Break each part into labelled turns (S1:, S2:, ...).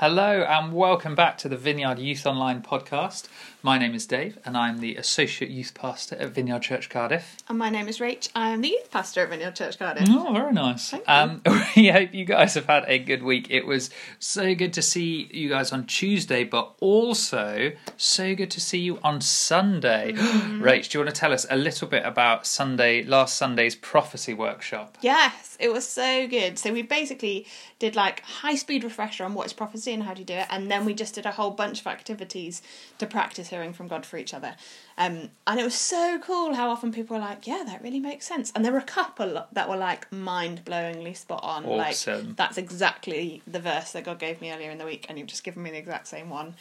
S1: Hello and welcome back to the Vineyard Youth Online podcast. My name is Dave and I'm the Associate Youth Pastor at Vineyard Church Cardiff.
S2: And my name is Rach. I am the youth pastor at Vineyard Church Cardiff.
S1: Oh, very nice.
S2: Thank
S1: Um, we hope you guys have had a good week. It was so good to see you guys on Tuesday, but also so good to see you on Sunday.
S2: Mm-hmm.
S1: Rach, do you want to tell us a little bit about Sunday, last Sunday's prophecy workshop?
S2: Yes, it was so good. So we basically did like high speed refresher on what is prophecy and how do you do it, and then we just did a whole bunch of activities to practice hearing from God for each other. Um, and it was so cool how often people were like, "Yeah, that really makes sense," and there were a couple that were like mind blowingly spot on.
S1: Awesome.
S2: Like that's exactly the verse that God gave me earlier in the week, and you've just given me the exact same one.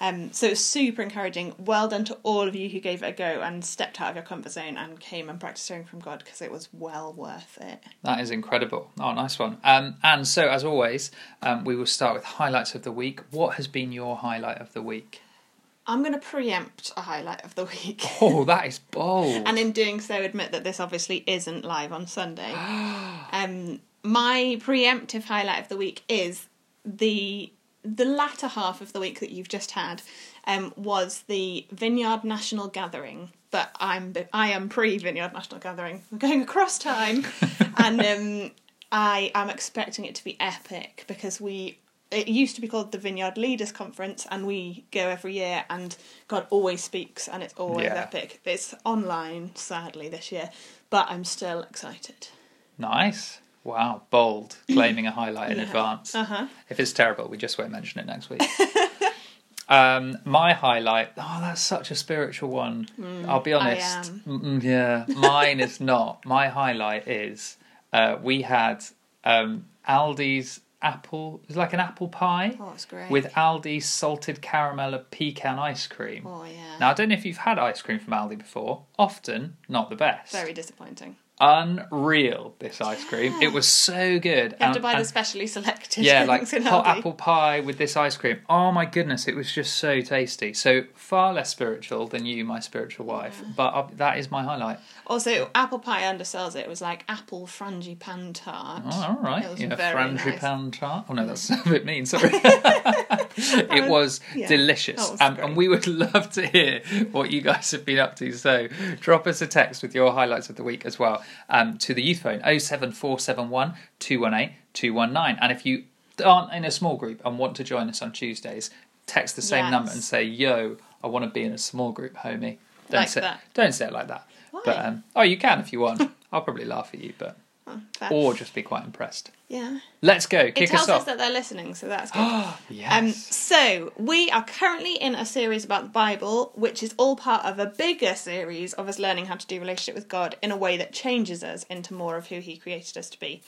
S2: Um, so it was super encouraging. Well done to all of you who gave it a go and stepped out of your comfort zone and came and practiced hearing from God because it was well worth it.
S1: That is incredible. Oh, nice one. Um, and so, as always, um, we will start with highlights of the week. What has been your highlight of the week?
S2: I'm going to preempt a highlight of the week.
S1: Oh, that is bold.
S2: and in doing so, admit that this obviously isn't live on Sunday. um, my preemptive highlight of the week is the the latter half of the week that you've just had um, was the Vineyard National Gathering. But I'm I am pre Vineyard National Gathering. We're going across time, and um, I am expecting it to be epic because we. It used to be called the Vineyard Leaders Conference, and we go every year. And God always speaks, and it's always
S1: Yeah.
S2: epic. It's online, sadly, this year, but I'm still excited.
S1: nice. Wow, bold. Claiming a highlight in
S2: Yeah.
S1: advance.
S2: Uh huh.
S1: If it's terrible, we just won't mention it next week. um, my highlight. Oh, that's such a spiritual one. I'll be honest. Mm-mm, yeah, mine is not. My highlight is uh, we had um, Aldi's apple. It's like an apple pie
S2: Oh,
S1: with Aldi's salted caramel and pecan ice cream.
S2: oh yeah,
S1: Now, I don't know if you've had ice cream from Aldi before. Often, not the best.
S2: very disappointing.
S1: Unreal, this ice cream. It was so good.
S2: You have to
S1: And-
S2: buy the specially selected
S1: yeah, like hot
S2: Aldi.
S1: apple pie with this ice cream. Oh my goodness, it was just so tasty. So far less spiritual than you, my spiritual wife. But uh, that is my highlight.
S2: Also, apple pie undersells it. It was like apple frangipane tart.
S1: Oh, all right,
S2: It was
S1: yeah,
S2: very
S1: frangipane tart. Oh no, that's a bit mean. Sorry. it was
S2: yeah,
S1: delicious,
S2: was
S1: um, and we would love to hear what you guys have been up to. So drop us a text with your highlights of the week as well um, to the youth phone 07471 218 219. And if you aren't in a small group and want to join us on Tuesdays, text the same
S2: Yes.
S1: number and say, "Yo, I want to be in a small group, homie." Don't
S2: Like
S1: say
S2: that.
S1: don't say it like that.
S2: Why?
S1: But um, oh, you can if you want. I'll probably laugh at you, but
S2: Oh,
S1: or just be quite impressed.
S2: yeah,
S1: Let's go. Kick it
S2: tells
S1: us
S2: us that they're listening, so that's good.
S1: yes.
S2: Um, so we are currently in a series about the Bible, which is all part of a bigger series of us learning how to do relationship with God in a way that changes us into more of who He created us to be.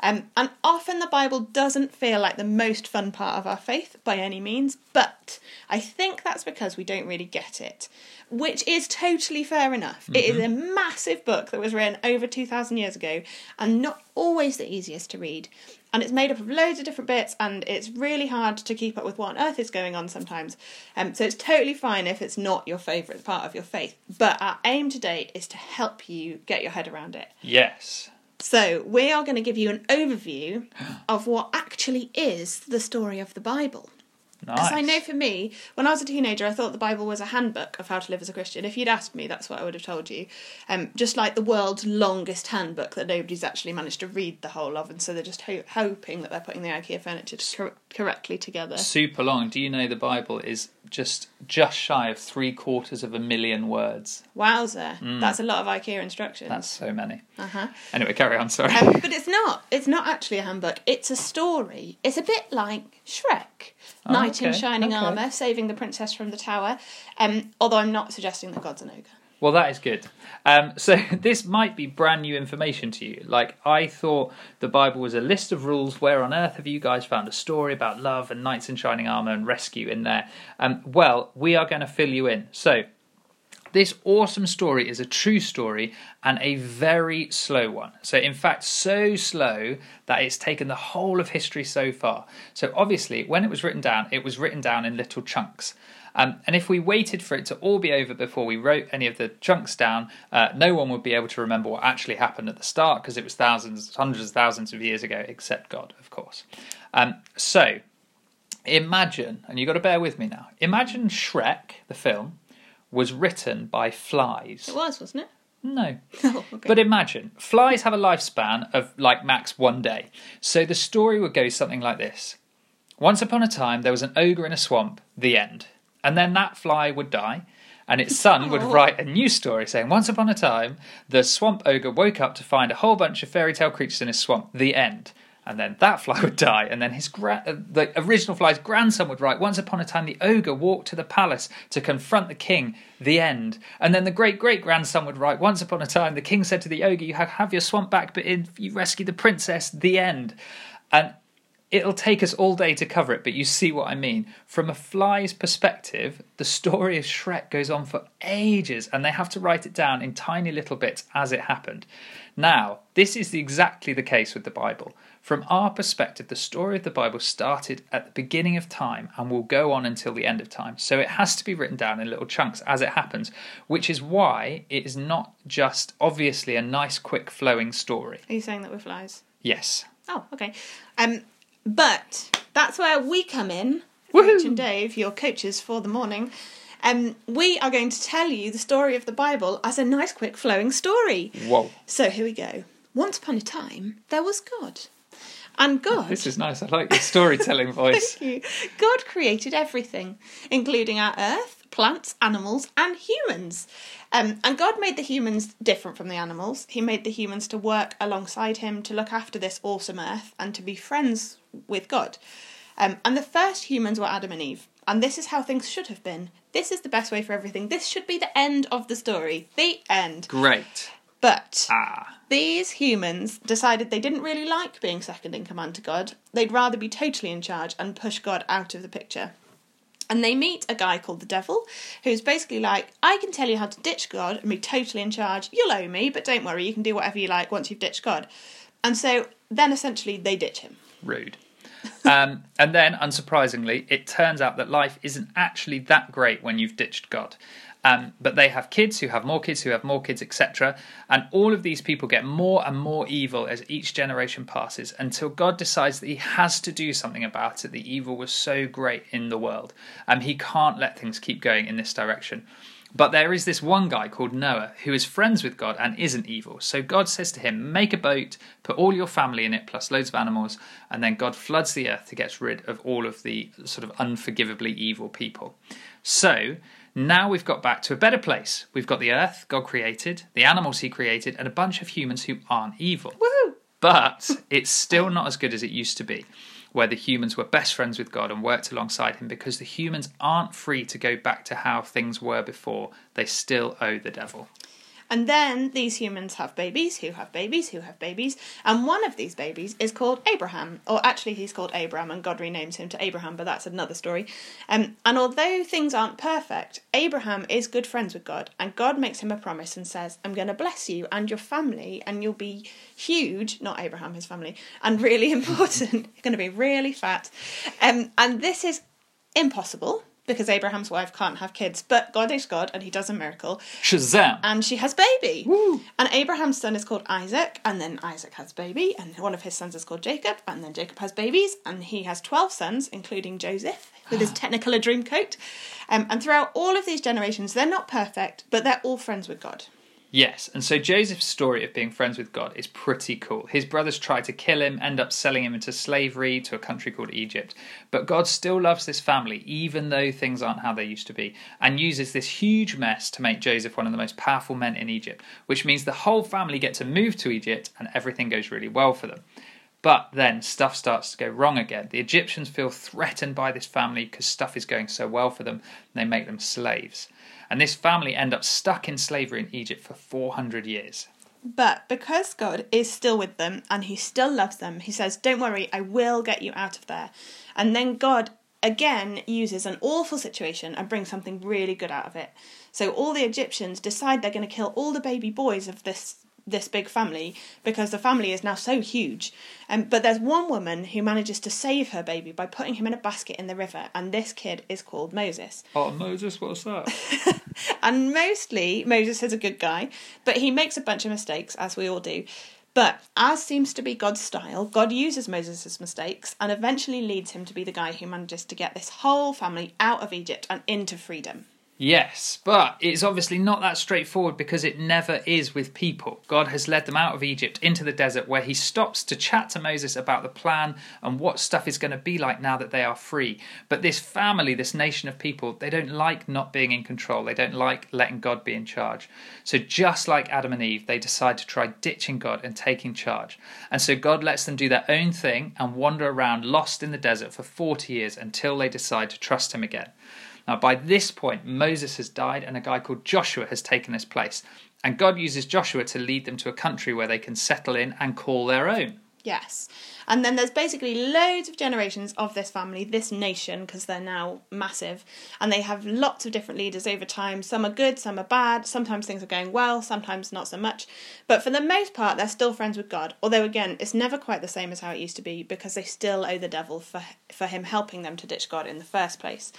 S2: Um, and often the Bible doesn't feel like the most fun part of our faith by any means, but I think that's because we don't really get it, which is totally fair enough. It is a massive book that was written over 2,000 years ago and not always the easiest to read. And it's made up of loads of different bits, and it's really hard to keep up with what on earth is going on sometimes. Um, so it's totally fine if it's not your favourite part of your faith. But our aim today is to help you get your head around it.
S1: yes.
S2: So, we are going to give you an overview of what actually is the story of the Bible.
S1: Nice.
S2: Because I know for me, when I was a teenager, I thought the Bible was a handbook of how to live as a Christian. If you'd asked me, that's what I would have told you. Um, just like the world's longest handbook that nobody's actually managed to read the whole of, and so they're just ho- hoping that they're putting the IKEA furniture cor- correctly together.
S1: Super long. Do you know the Bible is just just shy of three quarters of a million words?
S2: Wowzer, that's a lot of IKEA instructions.
S1: Mm. That's so many.
S2: Uh-huh.
S1: Anyway, carry on. Sorry.
S2: Um, but it's not. It's not actually a handbook. It's a story. It's a bit like Shrek.
S1: Oh,
S2: Knight in shining
S1: okay.
S2: armour, saving the princess from the tower. Um, although I'm not suggesting that God's an ogre.
S1: Well, that is good. Um, so this might be brand new information to you. Like I thought the Bible was a list of rules. Where on earth have you guys found a story about love and knights in shining armor and rescue in there? Um, well, we are going to fill you in. So this awesome story is a true story and a very slow one. So, in fact, so slow that it's taken the whole of history so far. So, obviously, when it was written down, it was written down in little chunks. Um, and if we waited for it to all be over before we wrote any of the chunks down, uh, no one would be able to remember what actually happened at the start because it was thousands, hundreds of thousands of years ago, except God, of course. Um, so, Imagine, and you've got to bear with me now. Imagine Shrek, the film, was written by flies.
S2: It was, wasn't it?
S1: No.
S2: Oh, okay.
S1: But imagine, flies have a lifespan of like max one day. So the story would go something like this Once upon a time, there was an ogre in a swamp, the end. And then that fly would die, and its son would
S2: Oh.
S1: write a new story saying, Once upon a time, the swamp ogre woke up to find a whole bunch of fairy tale creatures in his swamp, the end. And then that fly would die, and then his gra- uh, the original fly's grandson would write, Once upon a time, the ogre walked to the palace to confront the king, the end. And then the great great grandson would write, Once upon a time, the king said to the ogre, You have, have your swamp back, but if you rescue the princess, the end. And it'll take us all day to cover it, but you see what I mean. From a fly's perspective, the story of Shrek goes on for ages, and they have to write it down in tiny little bits as it happened. Now, this is exactly the case with the Bible. From our perspective, the story of the Bible started at the beginning of time and will go on until the end of time. So it has to be written down in little chunks as it happens, which is why it is not just obviously a nice, quick, flowing story.
S2: Are you saying that with flies?
S1: Yes.
S2: Oh, okay. Um, but that's where we come in,
S1: Woohoo!
S2: Rich and Dave, your coaches for the morning. Um, we are going to tell you the story of the Bible as a nice, quick, flowing story.
S1: Whoa.
S2: So here we go. Once upon a time, there was God. And God.
S1: This is nice. I like your storytelling voice.
S2: Thank you. God created everything, including our earth, plants, animals, and humans. Um, and God made the humans different from the animals. He made the humans to work alongside Him, to look after this awesome earth, and to be friends with God. Um, and the first humans were Adam and Eve. And this is how things should have been. This is the best way for everything. This should be the end of the story. The end.
S1: Great.
S2: But
S1: Ah.
S2: these humans decided they didn't really like being second in command to God. They'd rather be totally in charge and push God out of the picture. And they meet a guy called the Devil, who's basically like, I can tell you how to ditch God and be totally in charge. You'll owe me, but don't worry, you can do whatever you like once you've ditched God. And so then essentially they ditch him.
S1: Rude. um, and then, unsurprisingly, it turns out that life isn't actually that great when you've ditched God. Um, but they have kids who have more kids who have more kids, etc. And all of these people get more and more evil as each generation passes until God decides that He has to do something about it. The evil was so great in the world. Um, he can't let things keep going in this direction. But there is this one guy called Noah who is friends with God and isn't evil. So God says to him, Make a boat, put all your family in it, plus loads of animals, and then God floods the earth to get rid of all of the sort of unforgivably evil people. So now we've got back to a better place. We've got the earth God created, the animals He created, and a bunch of humans who aren't evil.
S2: Woohoo!
S1: But it's still not as good as it used to be, where the humans were best friends with God and worked alongside Him because the humans aren't free to go back to how things were before. They still owe the devil.
S2: And then these humans have babies who have babies who have babies, and one of these babies is called Abraham, or actually he's called Abram, and God renames him to Abraham, but that's another story. Um, and although things aren't perfect, Abraham is good friends with God, and God makes him a promise and says, "I'm going to bless you and your family, and you'll be huge." Not Abraham, his family, and really important. You're going to be really fat, um, and this is impossible. Because Abraham's wife can't have kids, but God is God and he does a miracle
S1: Shazam!
S2: and she has baby.
S1: Woo.
S2: And Abraham's son is called Isaac, and then Isaac has baby, and one of his sons is called Jacob, and then Jacob has babies, and he has twelve sons, including Joseph with his Technicolor dream coat. Um, and throughout all of these generations, they're not perfect, but they're all friends with God.
S1: Yes, and so Joseph's story of being friends with God is pretty cool. His brothers try to kill him, end up selling him into slavery to a country called Egypt. But God still loves this family, even though things aren't how they used to be, and uses this huge mess to make Joseph one of the most powerful men in Egypt, which means the whole family get to move to Egypt and everything goes really well for them. But then stuff starts to go wrong again. The Egyptians feel threatened by this family because stuff is going so well for them, and they make them slaves. And this family end up stuck in slavery in Egypt for 400 years.
S2: But because God is still with them and he still loves them, he says, Don't worry, I will get you out of there. And then God again uses an awful situation and brings something really good out of it. So all the Egyptians decide they're going to kill all the baby boys of this this big family because the family is now so huge. Um, but there's one woman who manages to save her baby by putting him in a basket in the river, and this kid is called Moses.
S1: Oh, Moses, what's that?
S2: And mostly Moses is a good guy, but he makes a bunch of mistakes, as we all do. But as seems to be God's style, God uses Moses' mistakes and eventually leads him to be the guy who manages to get this whole family out of Egypt and into freedom.
S1: Yes, but it's obviously not that straightforward because it never is with people. God has led them out of Egypt into the desert where he stops to chat to Moses about the plan and what stuff is going to be like now that they are free. But this family, this nation of people, they don't like not being in control. They don't like letting God be in charge. So just like Adam and Eve, they decide to try ditching God and taking charge. And so God lets them do their own thing and wander around lost in the desert for 40 years until they decide to trust him again. Now, by this point, Moses has died and a guy called Joshua has taken his place. And God uses Joshua to lead them to a country where they can settle in and call their own.
S2: Yes. And then there's basically loads of generations of this family, this nation, because they're now massive. And they have lots of different leaders over time. Some are good, some are bad. Sometimes things are going well, sometimes not so much. But for the most part, they're still friends with God. Although, again, it's never quite the same as how it used to be because they still owe the devil for, for him helping them to ditch God in the first place.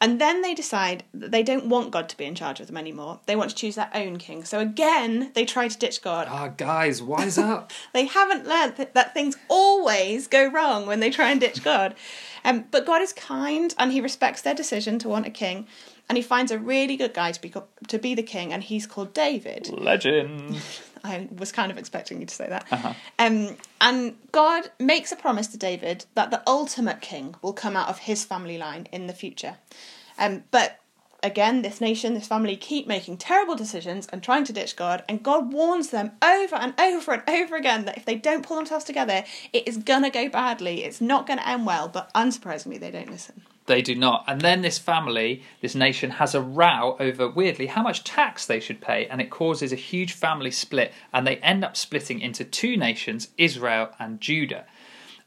S2: And then they decide that they don't want God to be in charge of them anymore. They want to choose their own king. So again, they try to ditch God.
S1: Ah, guys, wise up.
S2: they haven't learned that, that things always go wrong when they try and ditch God. Um, but God is kind and he respects their decision to want a king. And he finds a really good guy to be to be the king, and he's called David.
S1: Legend.
S2: I was kind of expecting you to say that.
S1: Uh-huh.
S2: Um, and God makes a promise to David that the ultimate king will come out of his family line in the future. Um, but again, this nation, this family keep making terrible decisions and trying to ditch God, and God warns them over and over and over again that if they don't pull themselves together, it is gonna go badly. It's not gonna end well, but unsurprisingly, they don't listen.
S1: They do not. And then this family, this nation, has a row over, weirdly, how much tax they should pay, and it causes a huge family split, and they end up splitting into two nations, Israel and Judah.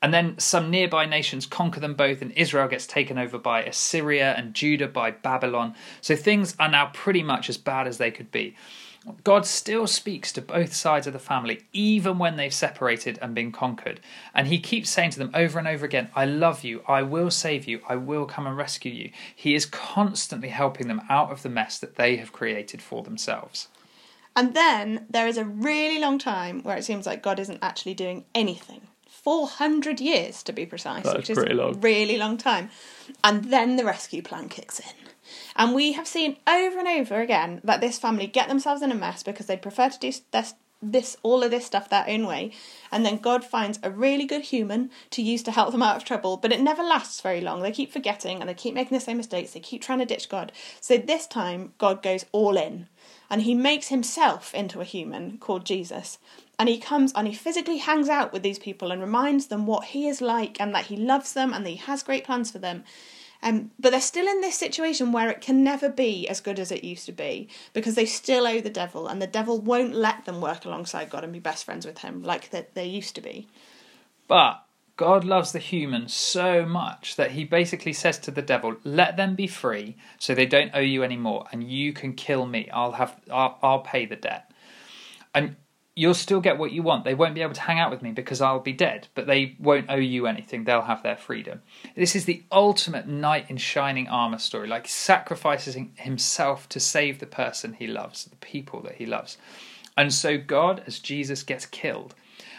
S1: And then some nearby nations conquer them both, and Israel gets taken over by Assyria and Judah by Babylon. So things are now pretty much as bad as they could be. God still speaks to both sides of the family, even when they've separated and been conquered. And He keeps saying to them over and over again, I love you, I will save you, I will come and rescue you. He is constantly helping them out of the mess that they have created for themselves.
S2: And then there is a really long time where it seems like God isn't actually doing anything. 400 years to be precise,
S1: That is
S2: which is a really long time. And then the rescue plan kicks in. And we have seen over and over again that this family get themselves in a mess because they prefer to do this, this all of this stuff their own way. And then God finds a really good human to use to help them out of trouble, but it never lasts very long. They keep forgetting and they keep making the same mistakes. They keep trying to ditch God. So this time, God goes all in and he makes himself into a human called Jesus. And he comes and he physically hangs out with these people and reminds them what he is like and that he loves them and that he has great plans for them. Um, but they're still in this situation where it can never be as good as it used to be because they still owe the devil, and the devil won't let them work alongside God and be best friends with him like that they used to be.
S1: But God loves the human so much that he basically says to the devil, "Let them be free, so they don't owe you anymore, and you can kill me. I'll have, I'll, I'll pay the debt, and you'll still get what you want. They won't be able to hang out with me because I'll be dead, but they won't owe you anything. They'll have their freedom. This is the ultimate knight in shining armor story, like sacrificing himself to save the person he loves, the people that he loves, and so God, as Jesus, gets killed."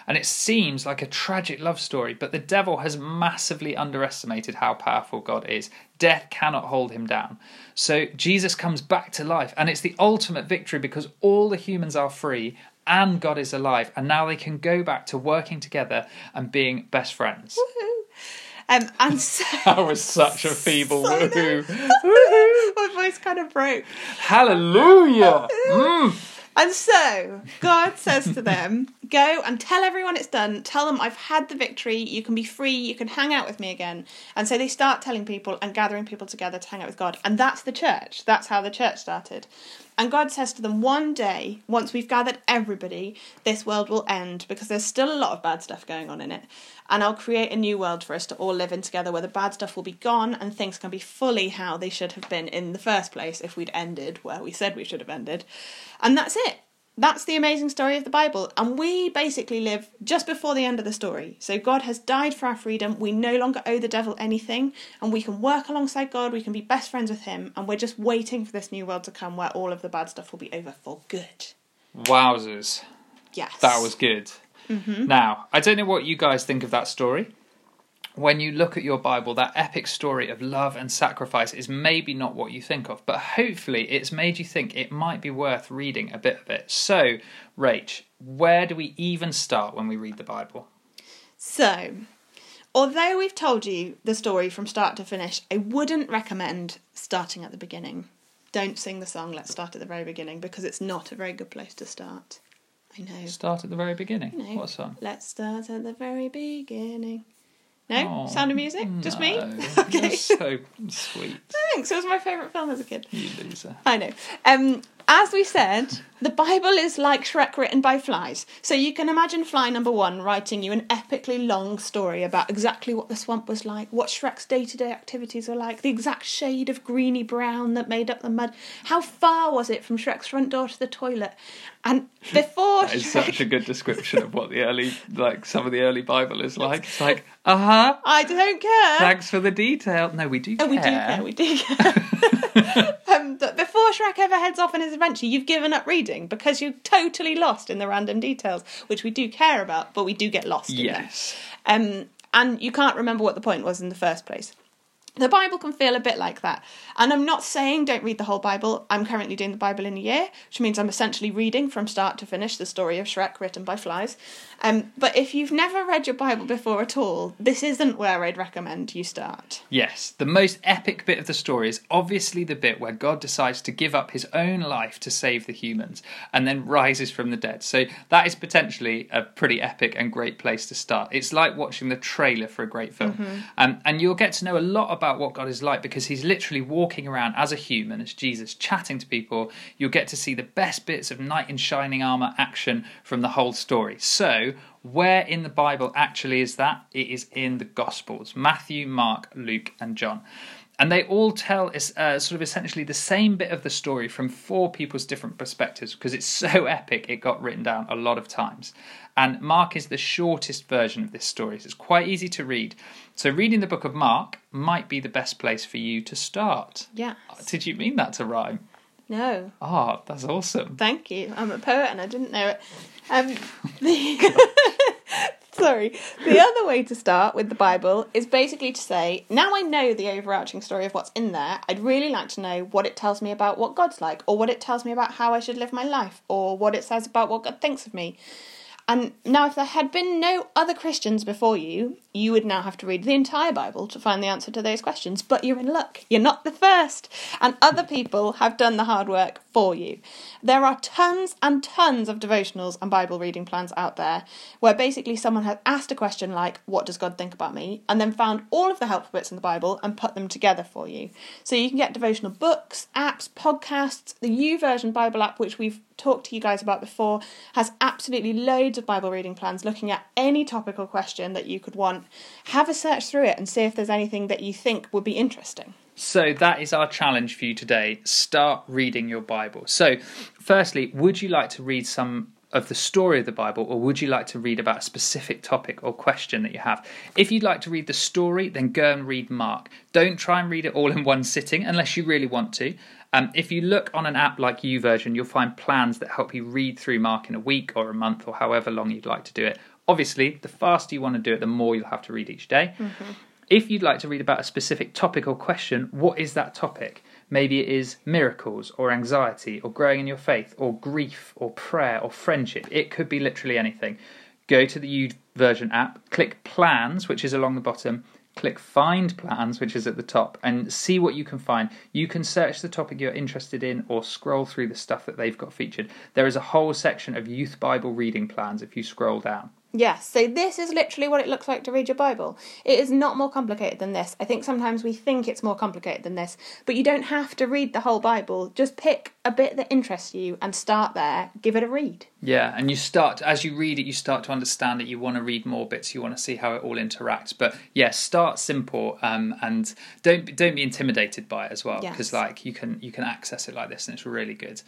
S1: And it seems like a tragic love story, but the devil has massively underestimated how powerful God is. Death cannot hold him down. So Jesus comes back to life, and it's the ultimate victory because all the humans are free and God is alive, and now they can go back to working together and being best friends.
S2: Um, and so
S1: That was such a feeble
S2: So
S1: woohoo.
S2: my voice kind of broke.
S1: Hallelujah! Mm.
S2: And so God says to them, Go and tell everyone it's done. Tell them I've had the victory. You can be free. You can hang out with me again. And so they start telling people and gathering people together to hang out with God. And that's the church. That's how the church started. And God says to them, One day, once we've gathered everybody, this world will end because there's still a lot of bad stuff going on in it. And I'll create a new world for us to all live in together where the bad stuff will be gone and things can be fully how they should have been in the first place if we'd ended where we said we should have ended. And that's it. That's the amazing story of the Bible. And we basically live just before the end of the story. So God has died for our freedom. We no longer owe the devil anything. And we can work alongside God. We can be best friends with him. And we're just waiting for this new world to come where all of the bad stuff will be over for good.
S1: Wowzers.
S2: Yes.
S1: That was good. Mm-hmm. Now, I don't know what you guys think of that story. When you look at your Bible, that epic story of love and sacrifice is maybe not what you think of, but hopefully it's made you think it might be worth reading a bit of it. So, Rach, where do we even start when we read the Bible?
S2: So, although we've told you the story from start to finish, I wouldn't recommend starting at the beginning. Don't sing the song Let's Start at the Very Beginning because it's not a very good place to start. I know.
S1: Start at the very beginning. What song?
S2: Let's start at the very beginning. No?
S1: Oh,
S2: Sound of Music? Just me?
S1: No,
S2: okay.
S1: You're so sweet,
S2: Thanks. It was my favourite film as a kid.
S1: you loser.
S2: I know. Um, as we said, the Bible is like Shrek written by flies. So you can imagine fly number one writing you an epically long story about exactly what the swamp was like, what Shrek's day to day activities were like, the exact shade of greeny brown that made up the mud, how far was it from Shrek's front door to the toilet. And before
S1: That is
S2: Shrek.
S1: such a good description of what the early, like some of the early Bible is like. It's like, uh huh.
S2: I don't care.
S1: Thanks for the detail. No, we do
S2: Oh, we do care, we do care. before Shrek ever heads off on his adventure, you've given up reading because you're totally lost in the random details, which we do care about, but we do get lost in.
S1: Yes.
S2: Um, and you can't remember what the point was in the first place. The Bible can feel a bit like that. And I'm not saying don't read the whole Bible. I'm currently doing the Bible in a year, which means I'm essentially reading from start to finish the story of Shrek written by flies. Um, but if you've never read your Bible before at all, this isn't where I'd recommend you start.
S1: Yes, the most epic bit of the story is obviously the bit where God decides to give up his own life to save the humans and then rises from the dead. So that is potentially a pretty epic and great place to start. It's like watching the trailer for a great film. Um, and you'll get to know a lot about what God is like because he's literally walking around as a human, as Jesus, chatting to people. You'll get to see the best bits of knight in shining armour action from the whole story. So, where in the Bible actually is that? It is in the Gospels Matthew, Mark, Luke, and John. And they all tell uh, sort of essentially the same bit of the story from four people's different perspectives because it's so epic it got written down a lot of times. And Mark is the shortest version of this story, so it's quite easy to read. So, reading the book of Mark might be the best place for you to start.
S2: Yeah.
S1: Did you mean that to rhyme?
S2: No.
S1: Ah, that's awesome.
S2: Thank you. I'm a poet and I didn't know it. Um, the Sorry. The other way to start with the Bible is basically to say, now I know the overarching story of what's in there, I'd really like to know what it tells me about what God's like, or what it tells me about how I should live my life, or what it says about what God thinks of me. And now, if there had been no other Christians before you, you would now have to read the entire Bible to find the answer to those questions. But you're in luck. You're not the first. And other people have done the hard work for you. There are tons and tons of devotionals and Bible reading plans out there where basically someone has asked a question like, What does God think about me? and then found all of the helpful bits in the Bible and put them together for you. So you can get devotional books, apps, podcasts. The YouVersion Bible app, which we've talked to you guys about before, has absolutely loads of Bible reading plans looking at any topical question that you could want. Have a search through it and see if there's anything that you think would be interesting.
S1: So that is our challenge for you today. Start reading your Bible. So, firstly, would you like to read some of the story of the Bible, or would you like to read about a specific topic or question that you have? If you'd like to read the story, then go and read Mark. Don't try and read it all in one sitting unless you really want to. Um, if you look on an app like YouVersion, you'll find plans that help you read through Mark in a week or a month or however long you'd like to do it. Obviously, the faster you want to do it, the more you'll have to read each day. If you'd like to read about a specific topic or question, what is that topic? Maybe it is miracles or anxiety or growing in your faith or grief or prayer or friendship. It could be literally anything. Go to the U version app, click plans, which is along the bottom, click find plans, which is at the top, and see what you can find. You can search the topic you're interested in or scroll through the stuff that they've got featured. There is a whole section of youth Bible reading plans if you scroll down.
S2: Yes, so this is literally what it looks like to read your Bible. It is not more complicated than this. I think sometimes we think it's more complicated than this, but you don't have to read the whole Bible. Just pick a bit that interests you and start there. Give it a read.
S1: Yeah, and you start as you read it, you start to understand it. You want to read more bits. You want to see how it all interacts. But yeah, start simple um, and don't don't be intimidated by it as well,
S2: Yes.
S1: because like you can you can access it like this, and it's really good.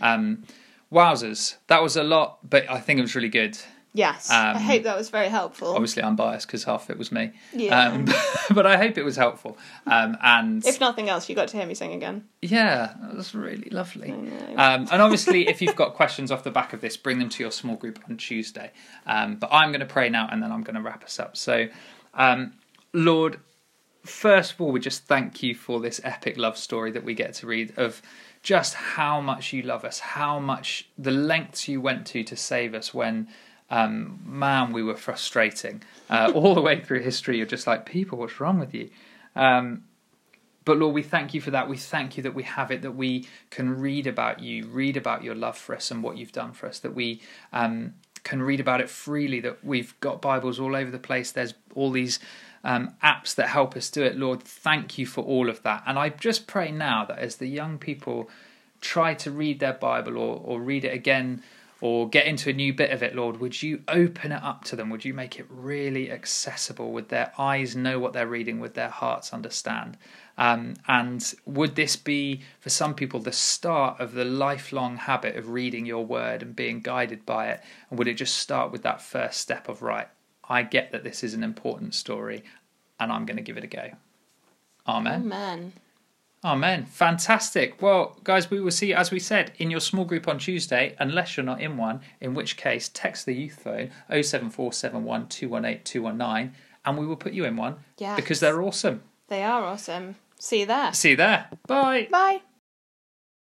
S1: Um, wowzers, that was a lot, but I think it was really good.
S2: Yes, I
S1: Um,
S2: hope that was very helpful.
S1: Obviously, I'm biased because half of it was me.
S2: Yeah.
S1: Um, but I hope it was helpful. Um, and
S2: If nothing else, you got to hear me sing again.
S1: yeah, that was really lovely. Um, and obviously, if you've got questions off the back of this, bring them to your small group on Tuesday. Um, but I'm going to pray now and then I'm going to wrap us up. So, um, Lord, first of all, we just thank you for this epic love story that we get to read of just how much you love us, how much the lengths you went to to save us when. Um, man, we were frustrating uh, all the way through history. You're just like, people, what's wrong with you? Um, but Lord, we thank you for that. We thank you that we have it, that we can read about you, read about your love for us and what you've done for us, that we um, can read about it freely, that we've got Bibles all over the place. There's all these um, apps that help us do it. Lord, thank you for all of that. And I just pray now that as the young people try to read their Bible or, or read it again or get into a new bit of it, Lord, would you open it up to them? Would you make it really accessible? Would their eyes know what they're reading? Would their hearts understand? Um, and would this be, for some people, the start of the lifelong habit of reading your word and being guided by it? And would it just start with that first step of, right, I get that this is an important story and I'm going to give it a go? Amen.
S2: Amen.
S1: Amen. Fantastic. Well, guys, we will see you, as we said, in your small group on Tuesday, unless you're not in one, in which case, text the youth phone 07471 218 219 and we will put you in one
S2: Yes.
S1: because they're awesome.
S2: They are awesome. See you there.
S1: See you there. Bye.
S2: Bye.